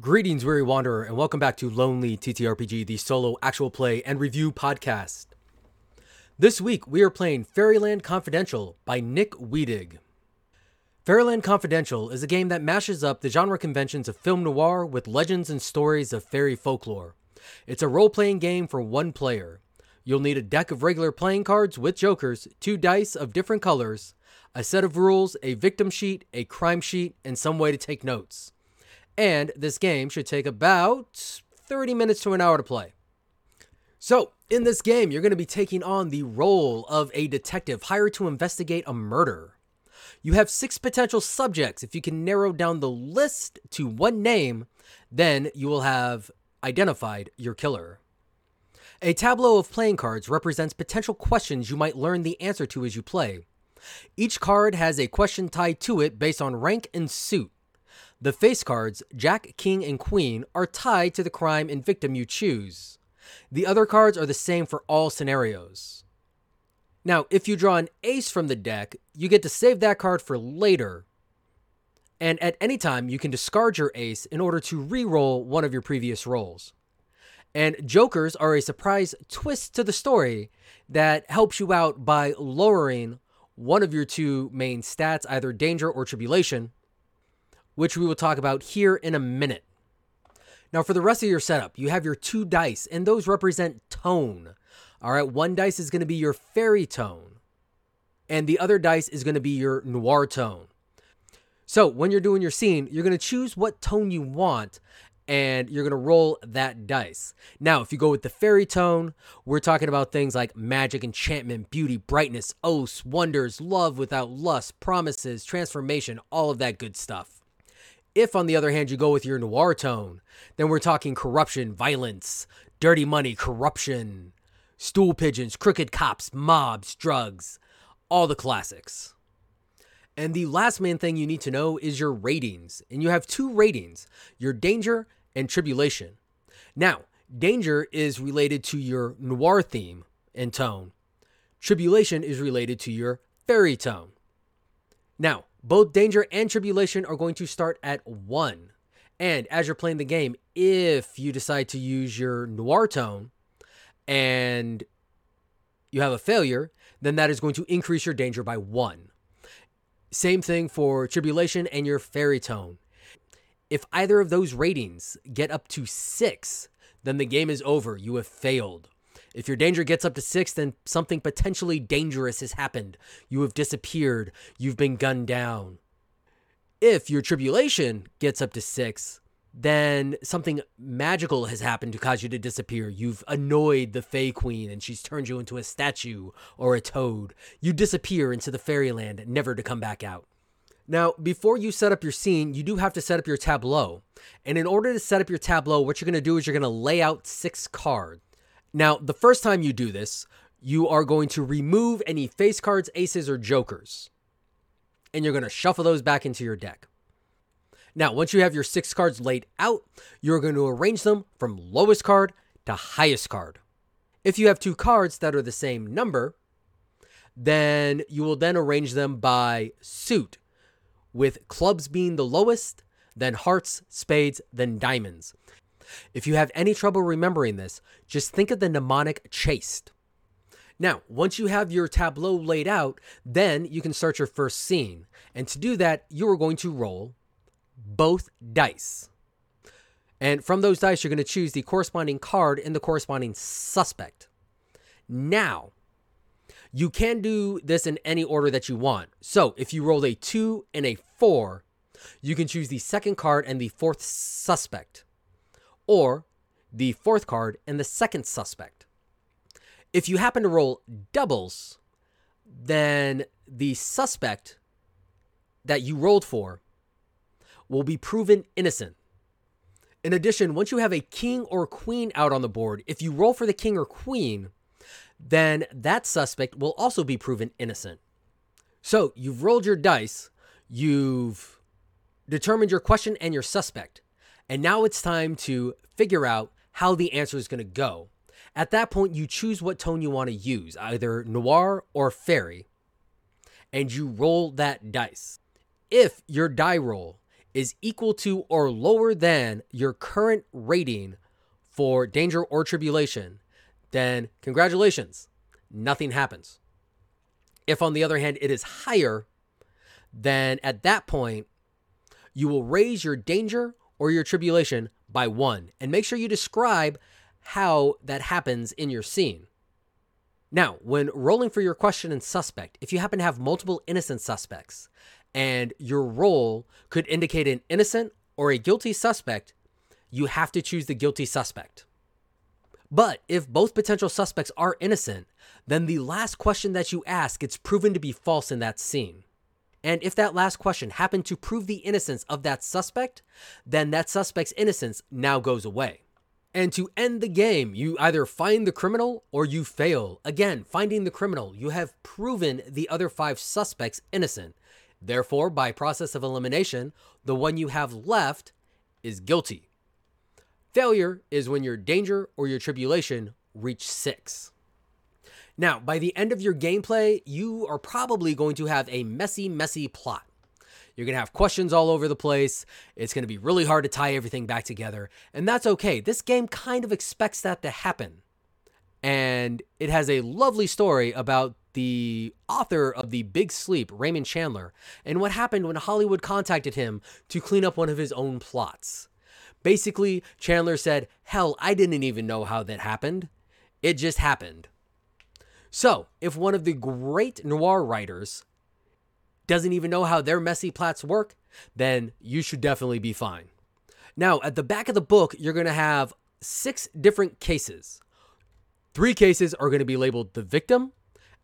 Greetings, weary wanderer, and welcome back to Lonely TTRPG, the solo actual play and review podcast. This week we are playing Fairyland Confidential by Nick Wedig. Fairyland Confidential is a game that mashes up the genre conventions of film noir with legends and stories of fairy folklore. It's a role playing game for one player. You'll need a deck of regular playing cards with jokers, two dice of different colors, a set of rules, a victim sheet, a crime sheet, and some way to take notes. And this game should take about 30 minutes to an hour to play. So, in this game, you're going to be taking on the role of a detective hired to investigate a murder. You have six potential subjects. If you can narrow down the list to one name, then you will have identified your killer. A tableau of playing cards represents potential questions you might learn the answer to as you play. Each card has a question tied to it based on rank and suit. The face cards, Jack, King, and Queen, are tied to the crime and victim you choose. The other cards are the same for all scenarios. Now, if you draw an ace from the deck, you get to save that card for later. And at any time, you can discard your ace in order to re-roll one of your previous rolls. And jokers are a surprise twist to the story that helps you out by lowering one of your two main stats, either danger or tribulation, which we will talk about here in a minute. Now, for the rest of your setup, you have your two dice, and those represent tone. All right, one dice is going to be your fairy tone, and the other dice is going to be your noir tone. So, when you're doing your scene, you're going to choose what tone you want, and you're going to roll that dice. Now, if you go with the fairy tone, we're talking about things like magic, enchantment, beauty, brightness, oaths, wonders, love without lust, promises, transformation, all of that good stuff. If, on the other hand, you go with your noir tone, then we're talking corruption, violence, dirty money, corruption, stool pigeons, crooked cops, mobs, drugs, all the classics. And the last main thing you need to know is your ratings. And you have two ratings your danger and tribulation. Now, danger is related to your noir theme and tone, tribulation is related to your fairy tone. Now, both danger and tribulation are going to start at one. And as you're playing the game, if you decide to use your noir tone and you have a failure, then that is going to increase your danger by one. Same thing for tribulation and your fairy tone. If either of those ratings get up to six, then the game is over. You have failed. If your danger gets up to six, then something potentially dangerous has happened. You have disappeared. You've been gunned down. If your tribulation gets up to six, then something magical has happened to cause you to disappear. You've annoyed the Fey Queen and she's turned you into a statue or a toad. You disappear into the fairyland, never to come back out. Now, before you set up your scene, you do have to set up your tableau. And in order to set up your tableau, what you're going to do is you're going to lay out six cards. Now, the first time you do this, you are going to remove any face cards, aces, or jokers. And you're going to shuffle those back into your deck. Now, once you have your six cards laid out, you're going to arrange them from lowest card to highest card. If you have two cards that are the same number, then you will then arrange them by suit, with clubs being the lowest, then hearts, spades, then diamonds. If you have any trouble remembering this, just think of the mnemonic chaste. Now, once you have your tableau laid out, then you can start your first scene. And to do that, you are going to roll both dice. And from those dice, you're going to choose the corresponding card and the corresponding suspect. Now, you can do this in any order that you want. So if you roll a two and a four, you can choose the second card and the fourth suspect or the fourth card and the second suspect. If you happen to roll doubles, then the suspect that you rolled for will be proven innocent. In addition, once you have a king or queen out on the board, if you roll for the king or queen, then that suspect will also be proven innocent. So you've rolled your dice, you've determined your question and your suspect. And now it's time to figure out how the answer is going to go. At that point, you choose what tone you want to use, either noir or fairy, and you roll that dice. If your die roll is equal to or lower than your current rating for danger or tribulation, then congratulations, nothing happens. If, on the other hand, it is higher, then at that point, you will raise your danger or your tribulation by one. And make sure you describe how that happens in your scene. Now, when rolling for your question and suspect, if you happen to have multiple innocent suspects and your roll could indicate an innocent or a guilty suspect, you have to choose the guilty suspect. But if both potential suspects are innocent, then the last question that you ask gets proven to be false in that scene. And if that last question happened to prove the innocence of that suspect, then that suspect's innocence now goes away. And to end the game, you either find the criminal or you fail. Again, finding the criminal, you have proven the other five suspects innocent. Therefore, by process of elimination, the one you have left is guilty. Failure is when your danger or your tribulation reach six. Now, by the end of your gameplay, you are probably going to have a messy, messy plot. You're going to have questions all over the place. It's going to be really hard to tie everything back together. And that's okay. This game kind of expects that to happen. And it has a lovely story about the author of The Big Sleep, Raymond Chandler, and what happened when Hollywood contacted him to clean up one of his own plots. Basically, Chandler said, Hell, I didn't even know how that happened. It just happened. So, if one of the great noir writers doesn't even know how their messy plots work, then you should definitely be fine. Now, at the back of the book, you're going to have six different cases. Three cases are going to be labeled the victim,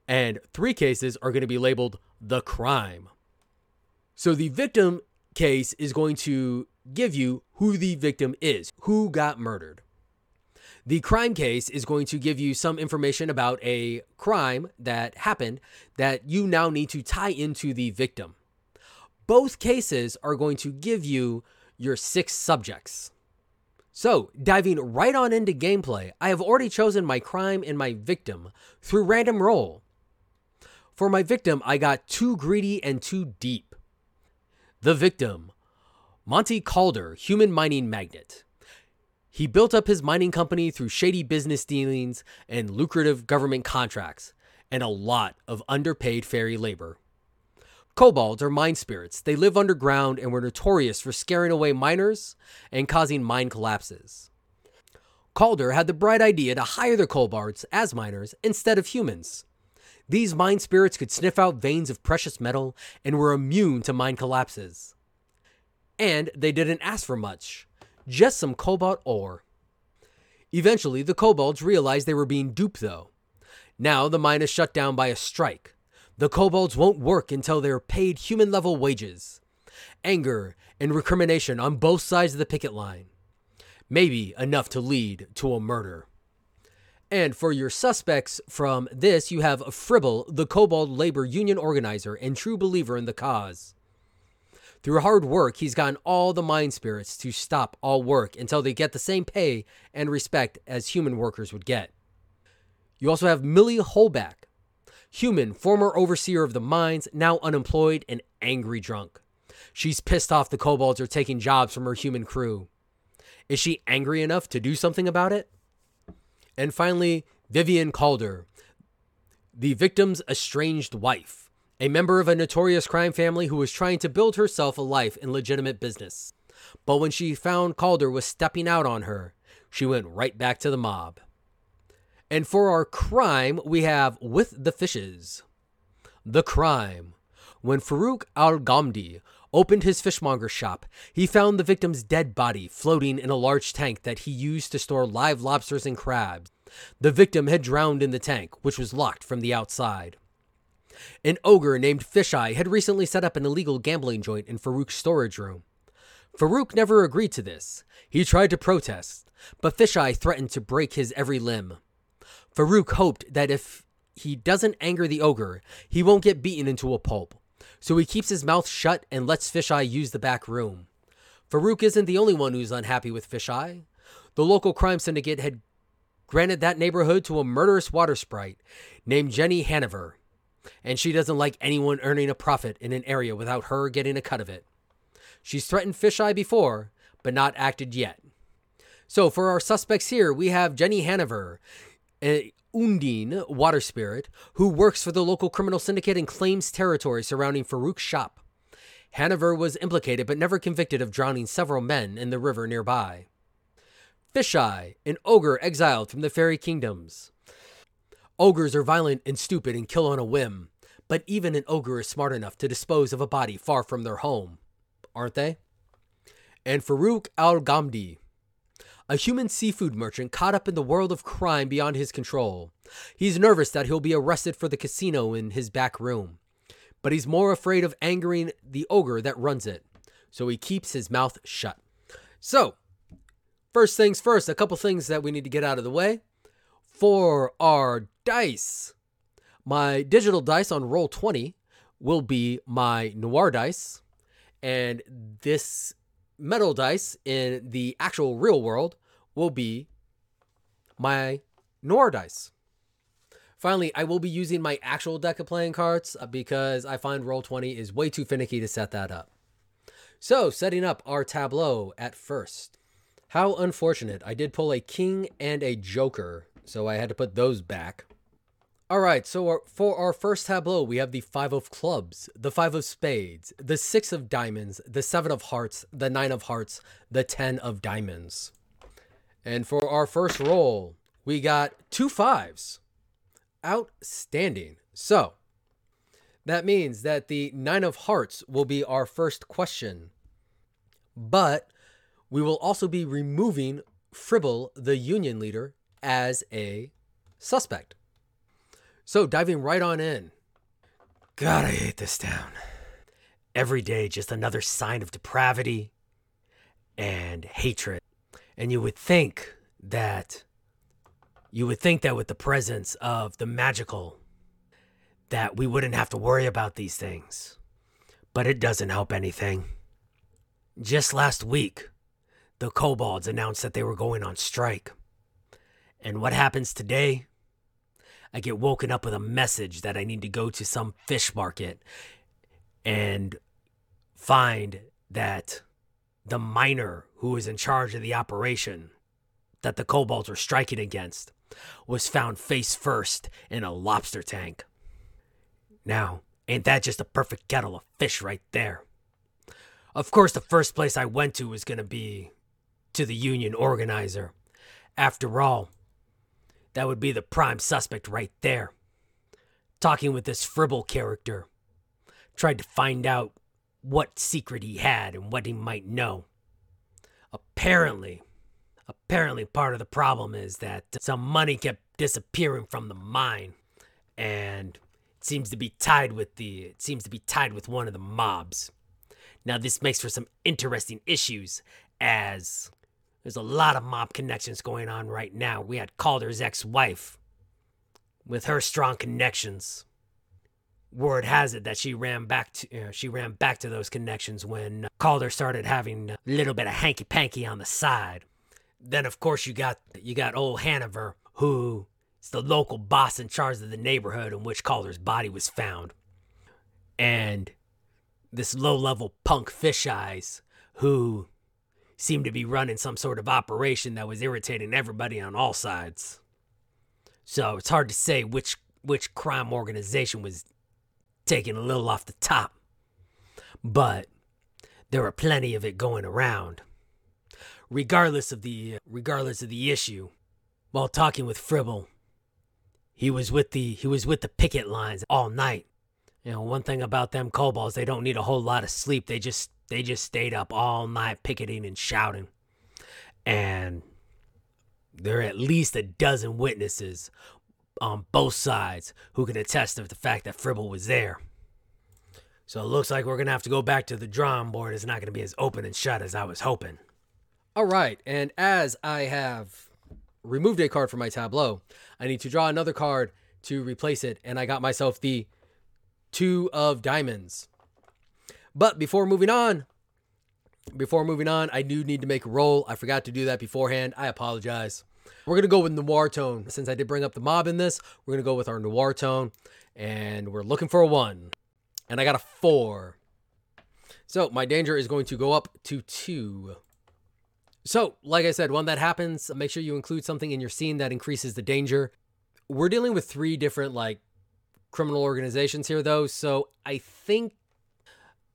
and three cases are going to be labeled the crime. So, the victim case is going to give you who the victim is, who got murdered. The crime case is going to give you some information about a crime that happened that you now need to tie into the victim. Both cases are going to give you your six subjects. So, diving right on into gameplay, I have already chosen my crime and my victim through random roll. For my victim, I got too greedy and too deep. The victim Monty Calder, human mining magnate. He built up his mining company through shady business dealings and lucrative government contracts, and a lot of underpaid fairy labor. Kobolds are mine spirits. They live underground and were notorious for scaring away miners and causing mine collapses. Calder had the bright idea to hire the kobolds as miners instead of humans. These mine spirits could sniff out veins of precious metal and were immune to mine collapses. And they didn't ask for much, just some cobalt ore. Eventually, the kobolds realized they were being duped, though. Now the mine is shut down by a strike. The kobolds won't work until they're paid human level wages. Anger and recrimination on both sides of the picket line. Maybe enough to lead to a murder. And for your suspects from this, you have Fribble, the Kobold labor union organizer and true believer in the cause. Through hard work, he's gotten all the mine spirits to stop all work until they get the same pay and respect as human workers would get. You also have Millie Holback, human, former overseer of the mines, now unemployed and angry drunk. She's pissed off the kobolds are taking jobs from her human crew. Is she angry enough to do something about it? And finally, Vivian Calder, the victim's estranged wife a member of a notorious crime family who was trying to build herself a life in legitimate business. But when she found Calder was stepping out on her, she went right back to the mob. And for our crime, we have With the Fishes. The crime. When Farouk Al Ghamdi opened his fishmonger shop, he found the victim's dead body floating in a large tank that he used to store live lobsters and crabs. The victim had drowned in the tank, which was locked from the outside. An ogre named Fisheye had recently set up an illegal gambling joint in Farouk's storage room. Farouk never agreed to this. He tried to protest, but Fisheye threatened to break his every limb. Farouk hoped that if he doesn't anger the ogre, he won't get beaten into a pulp. So he keeps his mouth shut and lets Fisheye use the back room. Farouk isn't the only one who's unhappy with Fisheye. The local crime syndicate had granted that neighborhood to a murderous water sprite named Jenny Hanover and she doesn't like anyone earning a profit in an area without her getting a cut of it. She's threatened Fisheye before, but not acted yet. So for our suspects here, we have Jenny Hanover, a Undine water spirit who works for the local criminal syndicate and claims territory surrounding Farouk's shop. Hanover was implicated but never convicted of drowning several men in the river nearby. Fisheye, an ogre exiled from the fairy kingdoms. Ogres are violent and stupid and kill on a whim, but even an ogre is smart enough to dispose of a body far from their home, aren't they? And Farouk Al Ghamdi, a human seafood merchant caught up in the world of crime beyond his control. He's nervous that he'll be arrested for the casino in his back room, but he's more afraid of angering the ogre that runs it, so he keeps his mouth shut. So, first things first, a couple things that we need to get out of the way. For our dice, my digital dice on Roll20 will be my noir dice, and this metal dice in the actual real world will be my noir dice. Finally, I will be using my actual deck of playing cards uh, because I find Roll20 is way too finicky to set that up. So, setting up our tableau at first. How unfortunate. I did pull a king and a joker so I had to put those back. All right, so our, for our first tableau, we have the five of clubs, the five of spades, the six of diamonds, the seven of hearts, the nine of hearts, the ten of diamonds. And for our first roll, we got two fives. Outstanding. So that means that the nine of hearts will be our first question. But we will also be removing Fribble, the union leader, as a suspect. So, diving right on in. God, I hate this town. Every day, just another sign of depravity and hatred. And you would think that, you would think that with the presence of the magical, that we wouldn't have to worry about these things. But it doesn't help anything. Just last week, the kobolds announced that they were going on strike. And what happens today? I get woken up with a message that I need to go to some fish market and find that the miner who was in charge of the operation that the kobolds were striking against was found face first in a lobster tank. Now, ain't that just a perfect kettle of fish right there? Of course, the first place I went to was going to be to the union organizer. After all, that would be the prime suspect right there. Talking with this Fribble character. Tried to find out what secret he had and what he might know. Apparently, apparently part of the problem is that some money kept disappearing from the mine and it seems to be tied with the it seems to be tied with one of the mobs. Now this makes for some interesting issues as there's a lot of mob connections going on right now. We had Calder's ex wife with her strong connections. Word has it that she ran back to uh, she ran back to those connections when Calder started having a little bit of hanky panky on the side. Then of course you got you got old Hanover, who is the local boss in charge of the neighborhood in which Calder's body was found. And this low level punk fish eyes who seemed to be running some sort of operation that was irritating everybody on all sides. So it's hard to say which which crime organization was taking a little off the top. But there were plenty of it going around. Regardless of the regardless of the issue, while talking with Fribble, he was with the he was with the picket lines all night. You know, one thing about them kobolds, they don't need a whole lot of sleep. They just they just stayed up all night picketing and shouting. And there are at least a dozen witnesses on both sides who can attest to the fact that Fribble was there. So it looks like we're going to have to go back to the drawing board. It's not going to be as open and shut as I was hoping. All right, and as I have removed a card from my tableau, I need to draw another card to replace it, and I got myself the Two of Diamonds. But before moving on, before moving on, I do need to make a roll. I forgot to do that beforehand. I apologize. We're going to go with noir tone. Since I did bring up the mob in this, we're going to go with our noir tone. And we're looking for a one. And I got a four. So my danger is going to go up to two. So, like I said, when that happens, make sure you include something in your scene that increases the danger. We're dealing with three different like criminal organizations here though, so I think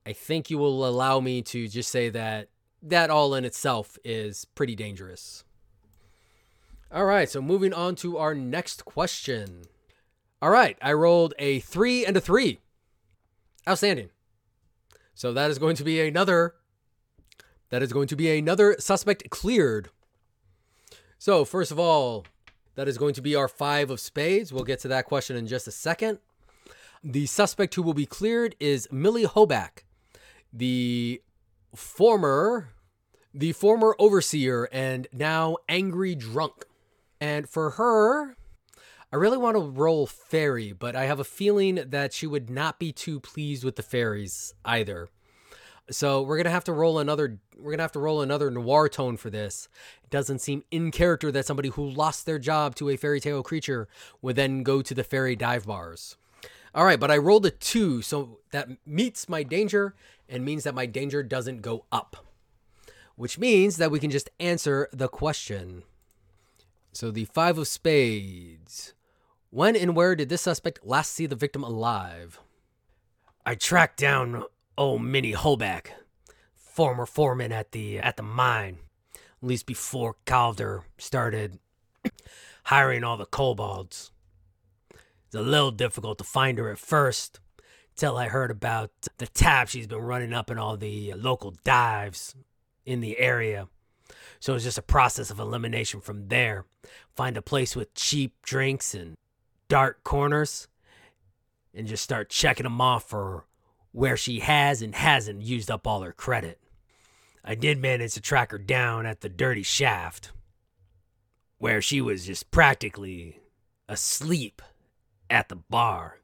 I think you will allow me to just say that that all in itself is pretty dangerous. All right, so moving on to our next question. All right, I rolled a 3 and a 3. Outstanding. So that is going to be another that is going to be another suspect cleared. So, first of all, that is going to be our 5 of spades. We'll get to that question in just a second. The suspect who will be cleared is Millie Hoback, the former the former overseer and now angry drunk. And for her, I really want to roll fairy, but I have a feeling that she would not be too pleased with the fairies either. So we're gonna have to roll another. We're gonna have to roll another noir tone for this. It doesn't seem in character that somebody who lost their job to a fairy tale creature would then go to the fairy dive bars. All right, but I rolled a two, so that meets my danger and means that my danger doesn't go up, which means that we can just answer the question. So the five of spades. When and where did this suspect last see the victim alive? I tracked down old Minnie Hoback, former foreman at the at the mine, at least before Calder started hiring all the kobolds. It's a little difficult to find her at first, till I heard about the tap she's been running up in all the uh, local dives in the area. So it's just a process of elimination from there. Find a place with cheap drinks and dark corners and just start checking them off for where she has and hasn't used up all her credit. I did manage to track her down at the dirty shaft, where she was just practically asleep at the bar.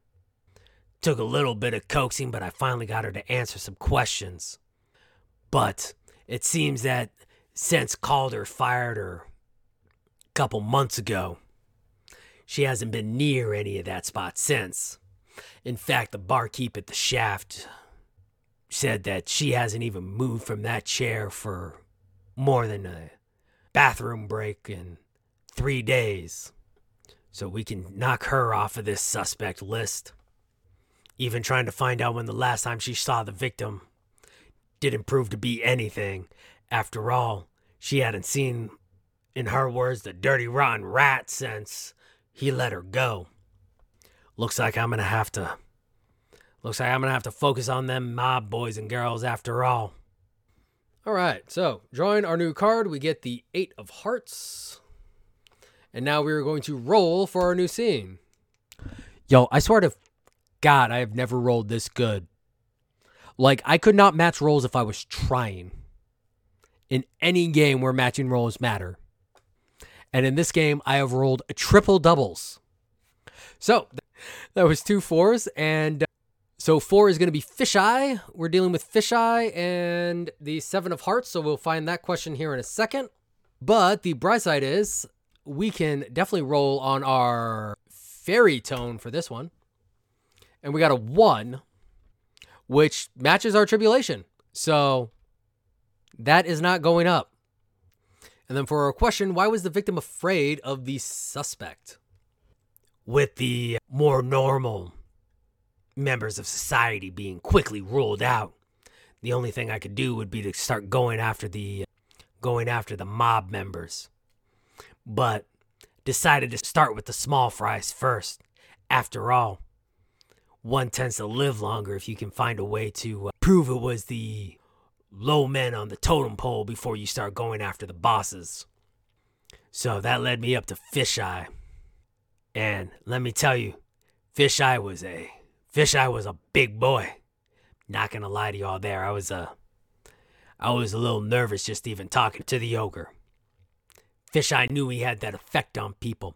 Took a little bit of coaxing, but I finally got her to answer some questions. But it seems that since Calder fired her a couple months ago, she hasn't been near any of that spot since. In fact, the barkeep at the shaft said that she hasn't even moved from that chair for more than a bathroom break in three days. So we can knock her off of this suspect list. Even trying to find out when the last time she saw the victim didn't prove to be anything. After all, she hadn't seen, in her words, the dirty, rotten rat since he let her go. Looks like I'm gonna have to. Looks like I'm gonna have to focus on them mob boys and girls after all. All right, so drawing our new card, we get the Eight of Hearts. And now we are going to roll for our new scene. Yo, I swear to God, I have never rolled this good. Like, I could not match rolls if I was trying. In any game where matching rolls matter. And in this game, I have rolled triple doubles. So, that was two fours. And uh, so four is going to be fisheye. We're dealing with fisheye and the seven of hearts. So we'll find that question here in a second. But the bright side is we can definitely roll on our fairy tone for this one. And we got a one, which matches our tribulation. So that is not going up. And then for our question, why was the victim afraid of the suspect? with the more normal members of society being quickly ruled out. The only thing I could do would be to start going after the going after the mob members. But decided to start with the small fries first. After all, one tends to live longer if you can find a way to uh, prove it was the low men on the totem pole before you start going after the bosses. So that led me up to Fisheye. And let me tell you, Fisheye was a Fisheye was a big boy. Not gonna lie to y'all there. I was a uh, was a little nervous just even talking to the ogre. Fisheye knew he had that effect on people.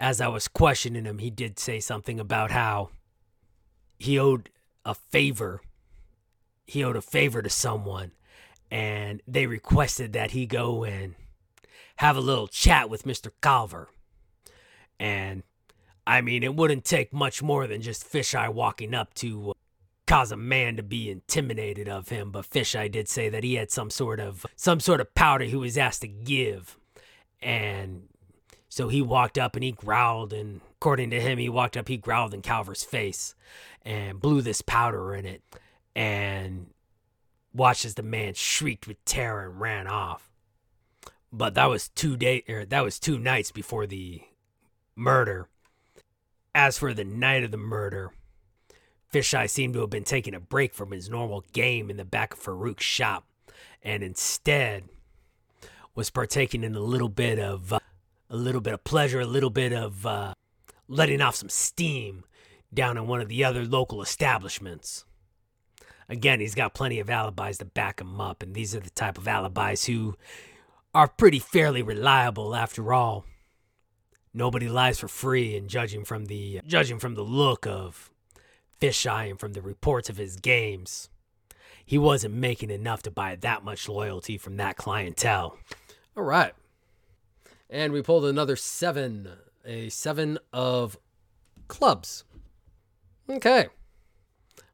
As I was questioning him, he did say something about how he owed a favor. He owed a favor to someone, and they requested that he go and have a little chat with Mr. Calver. And I mean, it wouldn't take much more than just Fisheye walking up to uh, cause a man to be intimidated of him, but Fisheye did say that he had some sort of some sort of powder he was asked to give. And so he walked up and he growled and according to him he walked up he growled in Calver's face and blew this powder in it and watched as the man shrieked with terror and ran off. But that was two day or that was two nights before the murder. As for the night of the murder, Fisheye seemed to have been taking a break from his normal game in the back of Farouk's shop, and instead was partaking in a little bit of uh, a little bit of pleasure, a little bit of uh, letting off some steam down in one of the other local establishments. Again, he's got plenty of alibis to back him up, and these are the type of alibis who are pretty fairly reliable after all. Nobody lies for free, and judging from the judging from the look of Fisheye and from the reports of his games, he wasn't making enough to buy that much loyalty from that clientele. All right. And we pulled another seven, a seven of clubs. Okay.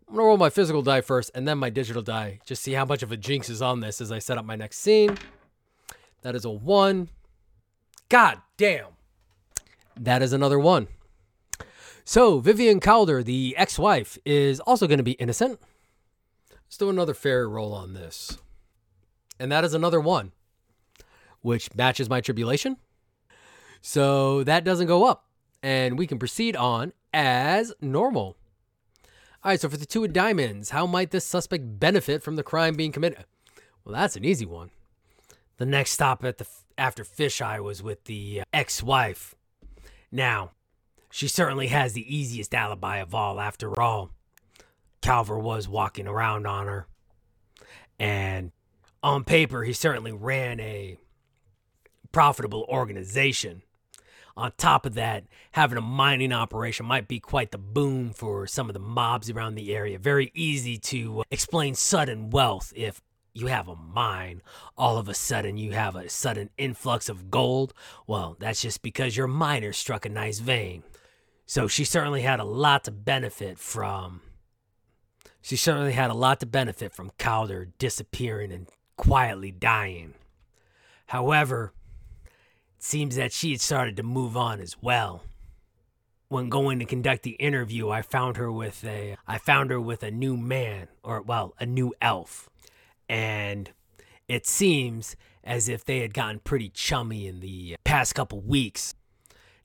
I'm gonna roll my physical die first and then my digital die. Just see how much of a jinx is on this as I set up my next scene. That is a one. God damn. That is another one. So Vivian Calder, the ex-wife, is also going to be innocent. Let's do another fairy roll on this. And that is another one, which matches my tribulation. So that doesn't go up. And we can proceed on as normal. All right, so for the two of diamonds, how might this suspect benefit from the crime being committed? Well, that's an easy one. The next stop at the after Fisheye was with the uh, ex-wife. Now, she certainly has the easiest alibi of all. After all, Calver was walking around on her, and on paper, he certainly ran a profitable organization. On top of that, having a mining operation might be quite the boon for some of the mobs around the area. Very easy to uh, explain sudden wealth if you have a mine. All of a sudden, you have a sudden influx of gold. Well, that's just because your miner struck a nice vein. So she certainly had a lot to benefit from. She certainly had a lot to benefit from Calder disappearing and quietly dying. However, Seems that she had started to move on as well. When going to conduct the interview, I found her with a I found her with a new man, or well, a new elf. And it seems as if they had gotten pretty chummy in the past couple weeks.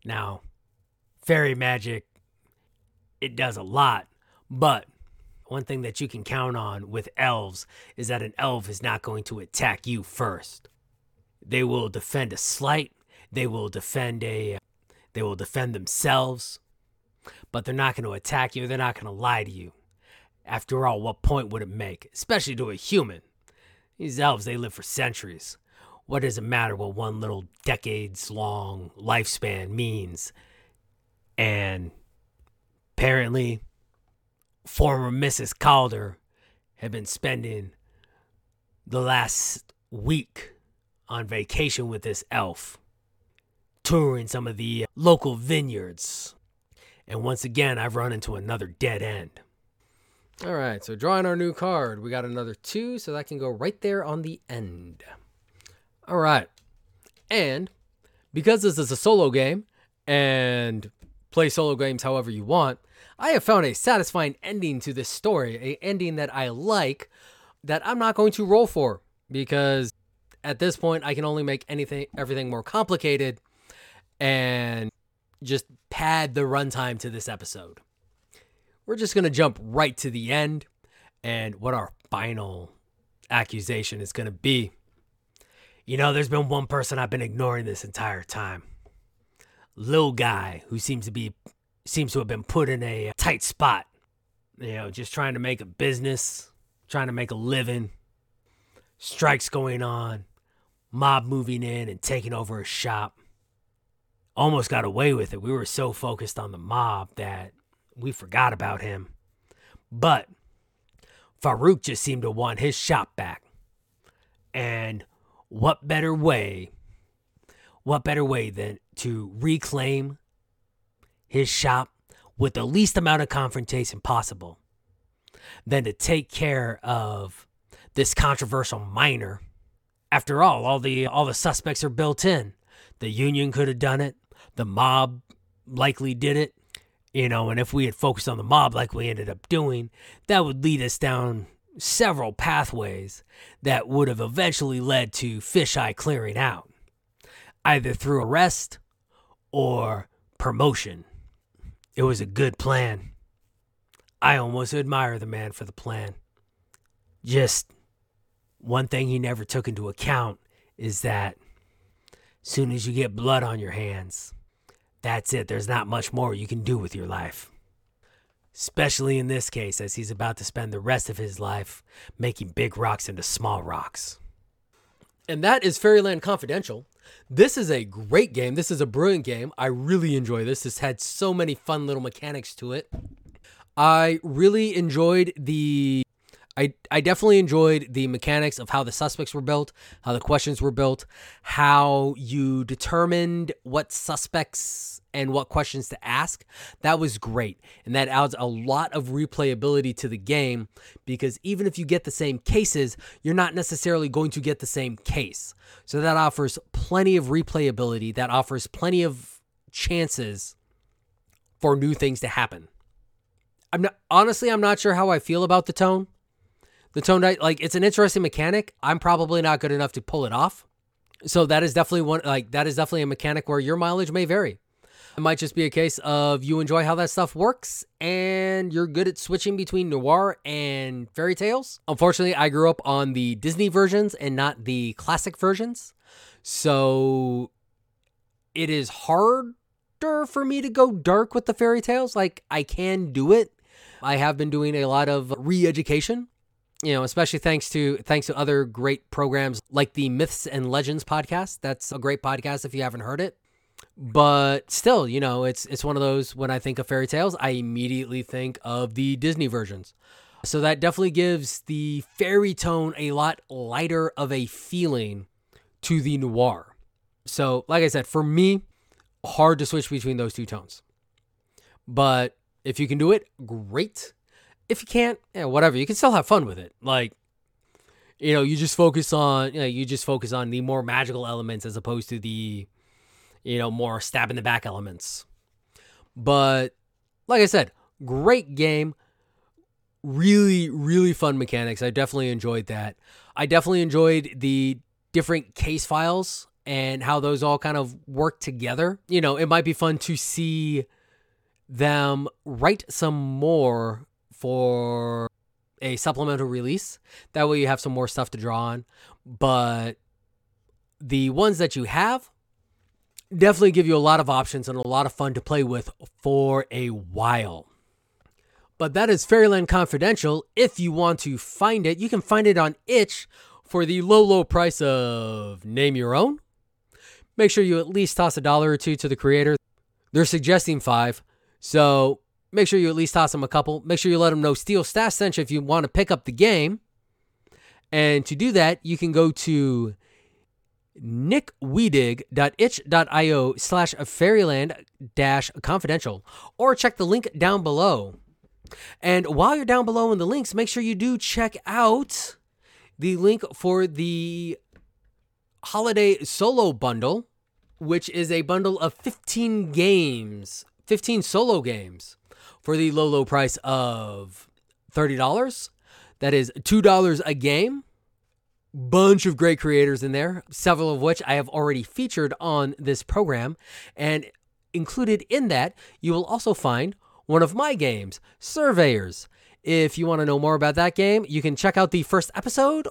Now, fairy magic it does a lot, but one thing that you can count on with elves is that an elf is not going to attack you first. They will defend a slight they will defend a they will defend themselves, but they're not going to attack you. They're not going to lie to you. After all, what point would it make, especially to a human? These elves, they live for centuries. What does it matter what one little decades long lifespan means? And apparently, former Mrs. Calder had been spending the last week on vacation with this elf touring some of the local vineyards. And once again, I've run into another dead end. All right, so drawing our new card, we got another two, so that can go right there on the end. All right. And because this is a solo game and play solo games however you want, I have found a satisfying ending to this story, a ending that I like that I'm not going to roll for because at this point I can only make anything everything more complicated and just pad the runtime to this episode. We're just going to jump right to the end and what our final accusation is going to be. You know, there's been one person I've been ignoring this entire time. Little guy who seems to be seems to have been put in a tight spot. You know, just trying to make a business, trying to make a living. Strikes going on, mob moving in and taking over a shop almost got away with it. We were so focused on the mob that we forgot about him. But Farouk just seemed to want his shop back. And what better way, what better way than to reclaim his shop with the least amount of confrontation possible? than to take care of this controversial minor. After all, all the all the suspects are built in. The union could have done it. The mob likely did it. You know, and if we had focused on the mob like we ended up doing, that would lead us down several pathways that would have eventually led to Fisheye clearing out, either through arrest or promotion. It was a good plan. I almost admire the man for the plan. Just one thing he never took into account is that soon as you get blood on your hands, that's it. There's not much more you can do with your life. Especially in this case, as he's about to spend the rest of his life making big rocks into small rocks. And that is Fairyland Confidential. This is a great game. This is a brilliant game. I really enjoy this. This had so many fun little mechanics to it. I really enjoyed the I, I definitely enjoyed the mechanics of how the suspects were built, how the questions were built, how you determined what suspects and what questions to ask. That was great. And that adds a lot of replayability to the game because even if you get the same cases, you're not necessarily going to get the same case. So that offers plenty of replayability, that offers plenty of chances for new things to happen. I'm not honestly I'm not sure how I feel about the tone. The tone like it's an interesting mechanic. I'm probably not good enough to pull it off. So that is definitely one like that is definitely a mechanic where your mileage may vary. It might just be a case of you enjoy how that stuff works and you're good at switching between noir and fairy tales. Unfortunately, I grew up on the Disney versions and not the classic versions. So it is harder for me to go dark with the fairy tales. Like I can do it. I have been doing a lot of re-education you know, especially thanks to thanks to other great programs like the Myths and Legends podcast. That's a great podcast if you haven't heard it. But still, you know, it's it's one of those when I think of fairy tales, I immediately think of the Disney versions. So that definitely gives the fairy tone a lot lighter of a feeling to the noir. So, like I said, for me, hard to switch between those two tones. But if you can do it, great if you can't, yeah, whatever. You can still have fun with it. Like, you know, you just focus on, you know, you just focus on the more magical elements as opposed to the, you know, more stab in the back elements. But like I said, great game. Really, really fun mechanics. I definitely enjoyed that. I definitely enjoyed the different case files and how those all kind of work together. You know, it might be fun to see them write some more for a supplemental release. That way you have some more stuff to draw on. But the ones that you have definitely give you a lot of options and a lot of fun to play with for a while. But that is Fairyland Confidential. If you want to find it, you can find it on itch for the low, low price of name your own. Make sure you at least toss a dollar or two to the creator. They're suggesting five. So Make sure you at least toss them a couple. Make sure you let them know Steel Stash sent you if you want to pick up the game. And to do that, you can go to nickwedig.itch.io slash fairyland dash confidential or check the link down below. And while you're down below in the links, make sure you do check out the link for the holiday solo bundle, which is a bundle of 15 games, 15 solo games for the low, low price of $30. That is $2 a game. Bunch of great creators in there, several of which I have already featured on this program. And included in that, you will also find one of my games, Surveyors. If you want to know more about that game, you can check out the first episode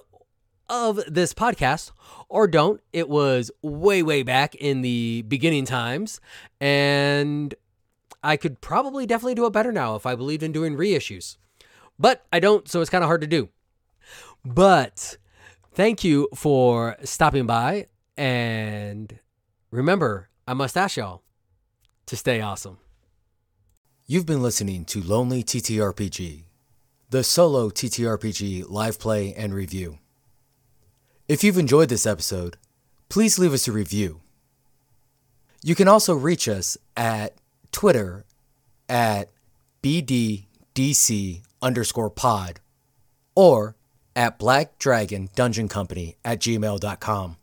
of this podcast or don't. It was way, way back in the beginning times. And I could probably definitely do it better now if I believed in doing reissues. But I don't, so it's kind of hard to do. But thank you for stopping by. And remember, I must ask y'all to stay awesome. You've been listening to Lonely TTRPG, the solo TTRPG live play and review. If you've enjoyed this episode, please leave us a review. You can also reach us at Twitter at BDDC underscore pod or at Black Dragon Dungeon Company at gmail.com.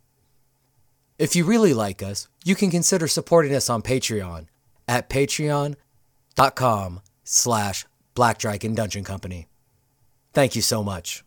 If you really like us, you can consider supporting us on Patreon at patreon.com slash Black Dragon Dungeon Company. Thank you so much.